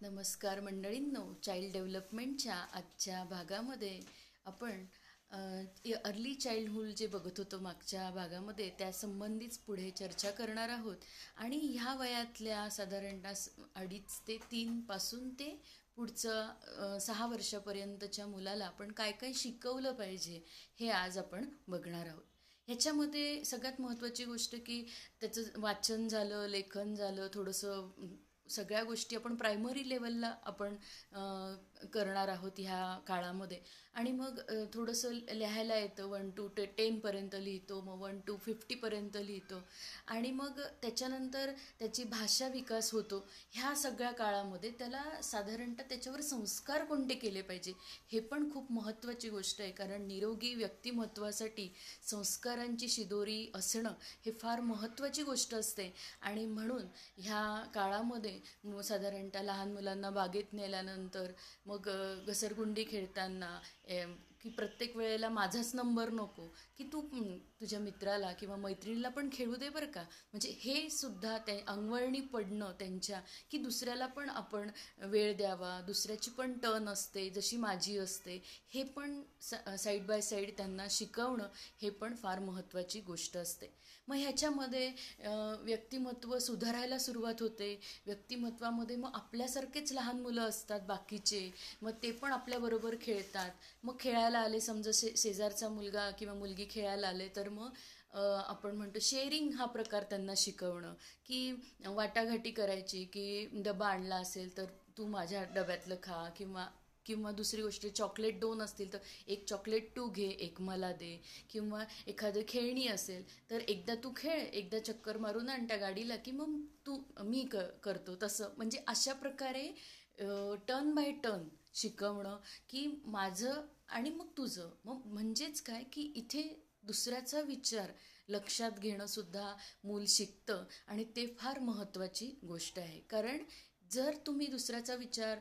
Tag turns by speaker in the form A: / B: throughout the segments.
A: नमस्कार मंडळींनो चाइल्ड डेव्हलपमेंटच्या आजच्या भागामध्ये आपण अर्ली चाइल्डहूड जे बघत होतो मागच्या भागामध्ये त्यासंबंधीच पुढे चर्चा करणार आहोत. आणि ह्या वयातल्या साधारणतः अडीच ते तीनपासून ते पुढचं सहा वर्षापर्यंतच्या मुलाला आपण काय काय शिकवलं पाहिजे हे आज आपण बघणार आहोत. ह्याच्यामध्ये सगळ्यात महत्त्वाची गोष्ट की त्याचं वाचन झालं लेखन झालं थोडंसं सगळ्या गोष्टी आपण प्रायमरी लेवलला आपण करणार आहोत ह्या काळामध्ये. आणि मग थोडंसं लिहायला येतं वन टू टे टेनपर्यंत लिहितो मग वन टू फिफ्टीपर्यंत लिहितो. आणि मग त्याच्यानंतर त्याची भाषा विकास होतो. ह्या सगळ्या काळामध्ये त्याला साधारणतः त्याच्यावर संस्कार कोणते केले पाहिजे हे पण खूप महत्त्वाची गोष्ट आहे. कारण निरोगी व्यक्तिमत्वासाठी संस्कारांची शिदोरी असणं हे फार महत्त्वाची गोष्ट असते. आणि म्हणून ह्या काळामध्ये साधारणतः लहान मुलांना बागेत नेल्यानंतर मग घसरगुंडी खेळताना की प्रत्येक वेळेला माझाच नंबर नको की तू तुझ्या मित्राला किंवा मैत्रिणीला पण खेळू दे बरं का? म्हणजे हे सुद्धा ते अंगवळणी पडणं त्यांच्या की दुसऱ्याला पण आपण वेळ द्यावा दुसऱ्याची पण टर्न असते जशी माझी असते हे पण साईड बाय साईड त्यांना शिकवणं हे पण फार महत्त्वाची गोष्ट असते. मग ह्याच्यामध्ये व्यक्तिमत्व सुधारायला सुरुवात होते. व्यक्तिमत्वामध्ये मग आपल्यासारखेच लहान मुलं असतात बाकीचे. मग ते पण आपल्याबरोबर खेळतात. मग खेळायला आले समजा शे शेजारचा मुलगा किंवा मुलगी खेळायला आले तर मग आपण म्हणतो शेअरिंग हा प्रकार त्यांना शिकवणं. की वाटाघाटी करायची की डबा आणला असेल तर तू माझ्या डब्यातलं खा किंवा किंवा दुसरी गोष्ट चॉकलेट दोन असतील तर एक चॉकलेट तू घे एक मला दे. किंवा एखादं खेळणी असेल तर एकदा तू खेळ एकदा चक्कर मारून आण त्या गाडीला की मग तू मी क करतो. तसं म्हणजे अशा प्रकारे टर्न बाय टर्न शिकवणं की माझं आणि मग तुझं. मग म्हणजेच काय की इथे दुसऱ्याचा विचार लक्षात घेणं सुद्धा मूल शिकतं आणि ते फार महत्त्वाची गोष्ट आहे. कारण जर तुम्ही दुसऱ्याचा विचार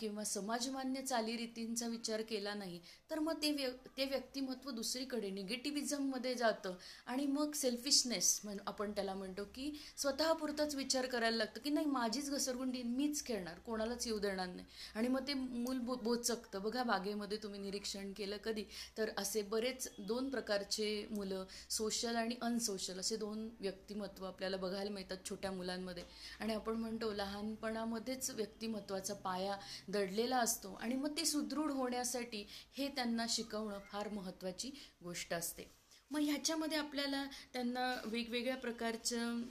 A: किंवा समाजमान्य चालीरीतींचा विचार केला नाही तर मग ते व्य ते व्यक्तिमत्व दुसरीकडे निगेटिव्हिझममध्ये जातं आणि मग सेल्फिशनेस म्हण आपण त्याला म्हणतो की स्वतःपुरताच विचार करायला लागतं की नाही माझीच घसरगुंडी मीच खेळणार कोणालाच येऊ देणार नाही. आणि मग ते मूल बो बोचकतं. बघा बागेमध्ये तुम्ही निरीक्षण केलं कधी तर असे बरेच दोन प्रकारचे मुलं सोशल आणि अनसोशल असे दोन व्यक्तिमत्व आपल्याला बघायला मिळतात छोट्या मुलांमध्ये. आणि आपण म्हणतो लहानपणा मध्येच व्यक्तिमत्वाचा पाया दडलेला असतो आणि मग ते सुदृढ होण्यासाठी हे त्यांना शिकवणं फार महत्त्वाची गोष्ट असते. मग ह्याच्यामध्ये आपल्याला त्यांना वेगवेगळ्या प्रकारचं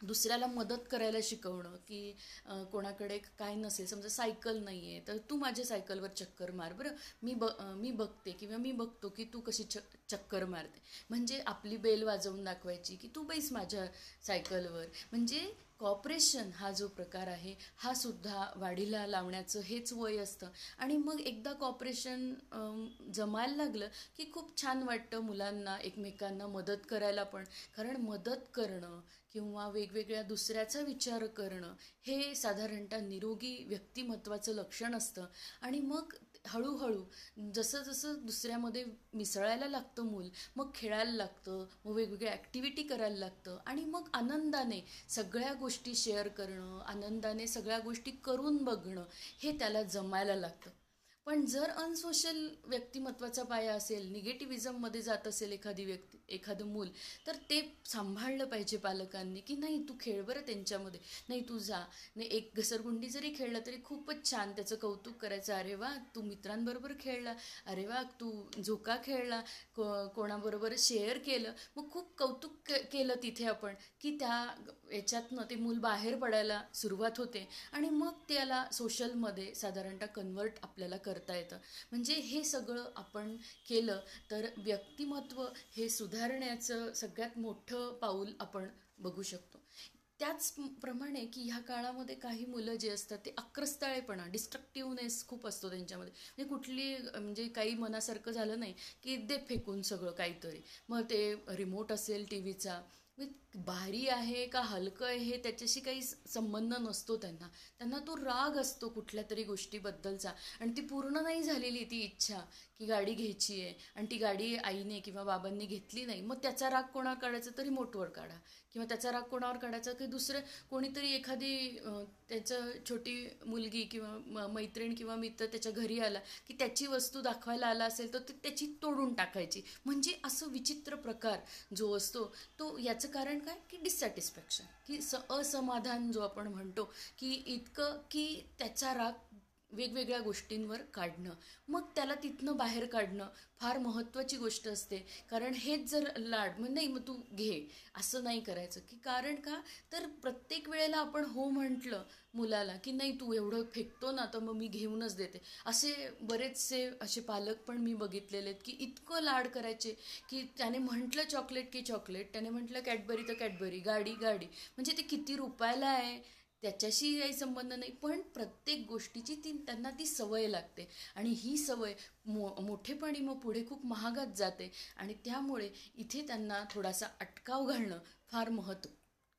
A: दुसऱ्याला मदत करायला शिकवणं की कोणाकडे काय नसेल समजा सायकल नाही आहे तर तू माझ्या सायकलवर चक्कर मार. बरं मी ब मी बघते किंवा मी बघतो की तू कशी च चक्कर मारते. म्हणजे आपली बेल वाजवून दाखवायची की तू बैस माझ्या सायकलवर. म्हणजे कॉपरेशन हा जो प्रकार आहे हा सुद्धा वाढीला लावण्याचं हेच वय असतं. आणि मग एकदा कॉपरेशन जमायला लागलं की खूप छान वाटतं मुलांना एकमेकांना मदत करायला पण. कारण मदत करणं किंवा वेगवेगळ्या दुसऱ्याचा विचार करणं हे साधारणतः निरोगी व्यक्तिमत्वाचं लक्षण असतं. आणि मग हळूहळू जसं जसं दुसऱ्यामध्ये मिसळायला लागतं मूल मग खेळायला लागतं मग वेगवेगळ्या ॲक्टिव्हिटी करायला लागतं आणि मग आनंदाने सगळ्या गोष्टी शेअर करणं आनंदाने सगळ्या गोष्टी करून बघणं हे त्याला जमायला लागतं. पण जर अनसोशल व्यक्तिमत्वाचा पाया असेल निगेटिव्हिजममध्ये जात असेल एखादी व्यक्ती एखादं मूल तर ते सांभाळलं पाहिजे पालकांनी की नाही तू खेळ बरं त्यांच्यामध्ये नाही तू जा. नाही एक घसरगुंडी जरी खेळला तरी खूपच छान त्याचं कौतुक करायचं. अरे वा तू मित्रांबरोबर खेळला. अरे वा तू झोका खेळला. को कोणाबरोबर शेअर केलं. मग खूप कौतुक केलं तिथे आपण की त्या याच्यातनं ते मूल बाहेर पडायला सुरुवात होते. आणि मग त्याला सोशलमध्ये साधारणतः कन्वर्ट आपल्याला करता येतं. म्हणजे हे सगळं आपण केलं तर व्यक्तिमत्व हे सुधारण्याचं सगळ्यात मोठं पाऊल आपण बघू शकतो. त्याचप्रमाणे की ह्या काळामध्ये काही मुलं जे असतात ते अक्रस्ताळेपणा डिस्ट्रक्टिव्हनेस खूप असतो त्यांच्यामध्ये. म्हणजे कुठली म्हणजे काही मनासारखं झालं नाही की दे फेकून सगळं काहीतरी. मग ते रिमोट असेल टी व्हीचा भारी आहे का हलकं आहे हे त्याच्याशी काही संबंध नसतो त्यांना. त्यांना तो राग असतो कुठल्या तरी गोष्टीबद्दलचा. आणि ती पूर्ण नाही झालेली ती इच्छा की गाडी घ्यायची आहे आणि ती गाडी आईने किंवा बाबांनी घेतली नाही मग त्याचा राग कोणावर काढायचा तरी मोठवर काढा. किंवा त्याचा राग कोणावर काढायचा की दुसरं कोणीतरी एखादी त्याचं छोटी मुलगी किंवा मैत्रीण किंवा मित्र त्याच्या घरी आला की त्याची वस्तू दाखवायला आला असेल तर त्याची तोडून टाकायची. म्हणजे असं विचित्र प्रकार जो असतो तो याचा कारण काय? की डिससॅटिस्फॅक्शन की स असमाधान जो आपण म्हणतो की इतकं की त्याचा राग वेगवेगळ्या गोष्टींवर काढणं. मग त्याला तिथनं बाहेर काढणं फार महत्त्वाची गोष्ट असते. कारण हेच जर लाड मग नाही मग तू घे. असं नाही करायचं. की कारण का? तर प्रत्येक वेळेला आपण हो म्हटलं मुलाला की नाही तू एवढं फेकतो ना तर मग मी घेऊनच देते. असे बरेचसे असे पालक पण मी बघितलेले आहेत की इतकं लाड करायचे की त्याने म्हटलं चॉकलेट की चॉकलेट त्याने म्हटलं कॅडबरी तर कॅडबरी गाडी गाडी. म्हणजे ते किती रुपयाला आहे? त्याच्याशी काही संबंध नाही पण प्रत्येक गोष्टीची ती त्यांना ती सवय लागते. आणि ही सवय मो मोठेपणी मग पुढे खूप महागात जाते. आणि त्यामुळे इथे त्यांना थोडासा अटकाव घालणं फार महत्त्व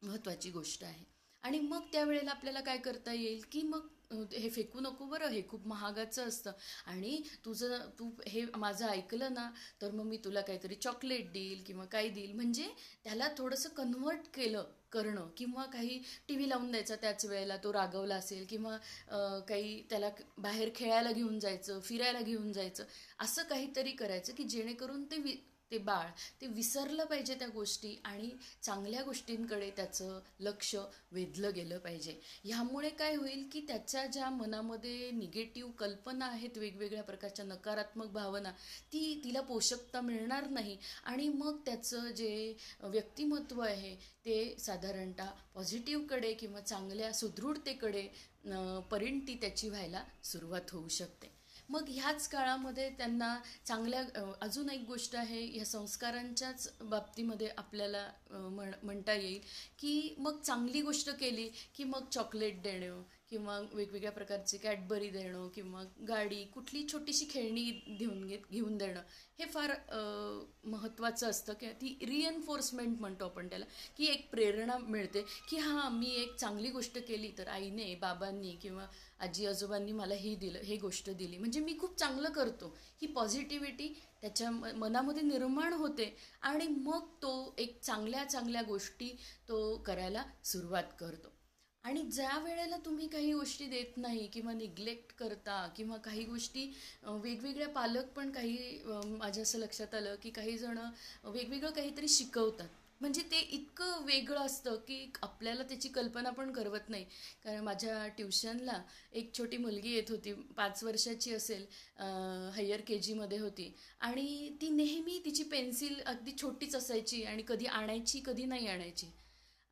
A: महत्त्वाची गोष्ट आहे. आणि मग त्यावेळेला आपल्याला काय करता येईल की मग हे फेकू नको बरं हे खूप महागाचं असतं. आणि तुझं तू हे माझं ऐकलं ना तर मग मी तुला काहीतरी चॉकलेट देईल किंवा काय देईल. म्हणजे त्याला थोडंसं कन्व्हर्ट केलं करणं किंवा काही टी व्ही लावून द्यायचा त्याच वेळेला तो रागवला असेल किंवा काही त्याला बाहेर खेळायला घेऊन जायचं फिरायला घेऊन जायचं असं काहीतरी करायचं की जेणेकरून ते वि ते बाळ ते विसरलं पाहिजे त्या गोष्टी आणि चांगल्या गोष्टींकडे त्याचं लक्ष वेधलं गेलं पाहिजे. ह्यामुळे काय होईल की त्याच्या ज्या मनामध्ये निगेटिव्ह कल्पना आहेत वेगवेगळ्या प्रकारच्या नकारात्मक भावना ती तिला पोषकता मिळणार नाही आणि मग त्याचं जे व्यक्तिमत्व आहे ते साधारणतः पॉझिटिव्हकडे किंवा चांगल्या सुदृढतेकडे परिणती त्याची व्हायला सुरुवात होऊ शकते. मग ह्याच काळामध्ये त्यांना चांगल्या अजून एक गोष्ट आहे ह्या संस्कारांच्याच बाबतीमध्ये आपल्याला म्हण म्हणता येईल की मग चांगली गोष्ट केली की मग चॉकलेट देणं किंवा वेगवेगळ्या प्रकारचे कॅडबरी देणं किंवा गाडी कुठली छोटीशी खेळणी घेऊन घेत घेऊन देणं हे फार महत्त्वाचं असतं. की ती रिएन्फोर्समेंट म्हणतो आपण त्याला की एक प्रेरणा मिळते की हां मी एक चांगली गोष्ट केली तर आईने बाबांनी किंवा आजी आजोबांनी मला हे दिलं हे गोष्ट दिली. म्हणजे मी खूप चांगलं करतो. ही पॉझिटिव्हिटी त्याच्या मनामध्ये निर्माण होते आणि मग तो एक चांगल्या चांगल्या गोष्टी तो करायला सुरुवात करतो. आणि ज्या वेळेला तुम्ही काही गोष्टी देत नाही किंवा निग्लेक्ट करता किंवा काही गोष्टी वेगवेगळ्या पालक पण काही माझ्या असं लक्षात आलं की काही जण वेगवेगळं काहीतरी शिकवतात. म्हणजे ते इतकं वेगळं असतं की आपल्याला त्याची कल्पना पण करवत नाही. कारण माझ्या ट्युशनला एक छोटी मुलगी येत होती पाच वर्षाची असेल हायर के जीमध्ये होती. आणि ती नेहमी तिची पेन्सिल अगदी छोटीच असायची आणि कधी आणायची कधी नाही आणायची.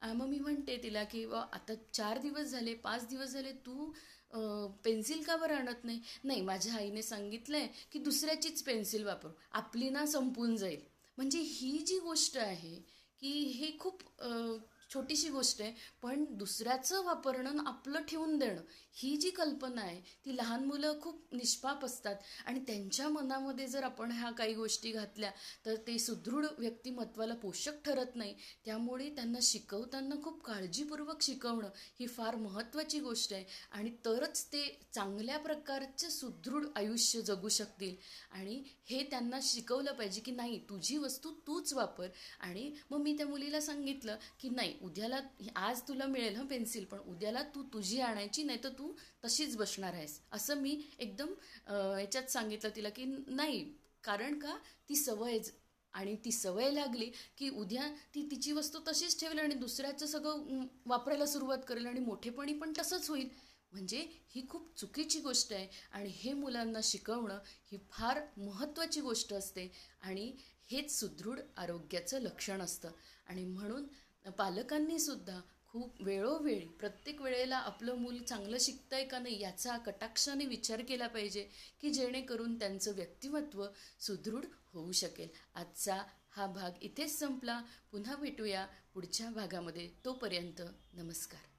A: मग मी म्हणते तिला की व आता चार दिवस झाले पाच दिवस झाले तू पेन्सिल का बरं आणत नाही? नाही माझ्या आईने सांगितलं आहे की दुसऱ्याचीच पेन्सिल वापरू आपली ना संपून जाईल. म्हणजे ही जी गोष्ट आहे की हे खूप छोटीशी गोष्ट आहे पण दुसऱ्याचं वापरणं आपलं ठेवून देणं ही जी कल्पना आहे ती लहान मुलं खूप निष्पाप असतात. आणि त्यांच्या मनामध्ये जर आपण ह्या काही गोष्टी घातल्या तर ते सुदृढ व्यक्तिमत्वाला पोषक ठरत नाही. त्यामुळे त्यांना शिकवताना खूप काळजीपूर्वक शिकवणं ही फार महत्त्वाची गोष्ट आहे. आणि तरच ते चांगल्या प्रकारचे सुदृढ आयुष्य जगू शकतील. आणि हे त्यांना शिकवलं पाहिजे की नाही तुझी वस्तू तूच वापर. आणि मग मी त्या मुलीला सांगितलं की नाही उद्याला आज तुला मिळेल हं पेन्सिल पण उद्याला तू तुझी आणायची नाही तर तू तशीच बसणार आहेस. असं मी एकदम याच्यात सांगितलं तिला की नाही कारण का ती सवय आणि ती सवय लागली की उद्या ती तिची वस्तू तशीच ठेवेल आणि दुसऱ्याचं सगळं वापरायला सुरुवात करेल आणि मोठेपणी पण तसंच होईल. म्हणजे ही खूप चुकीची गोष्ट आहे आणि हे मुलांना शिकवणं ही फार महत्त्वाची गोष्ट असते आणि हेच सुदृढ आरोग्याचं लक्षण असतं. आणि म्हणून पालकांनी सुद्धा खूप वेळोवेळी प्रत्येक वेळेला आपलं मूल चांगलं शिकतंय का नाही याचा कटाक्षाने विचार केला पाहिजे की जेणेकरून त्यांचं व्यक्तिमत्व सुदृढ होऊ शकेल. आजचा हा भाग इथेच संपला. पुन्हा भेटूया पुढच्या भागामध्ये. तोपर्यंत नमस्कार.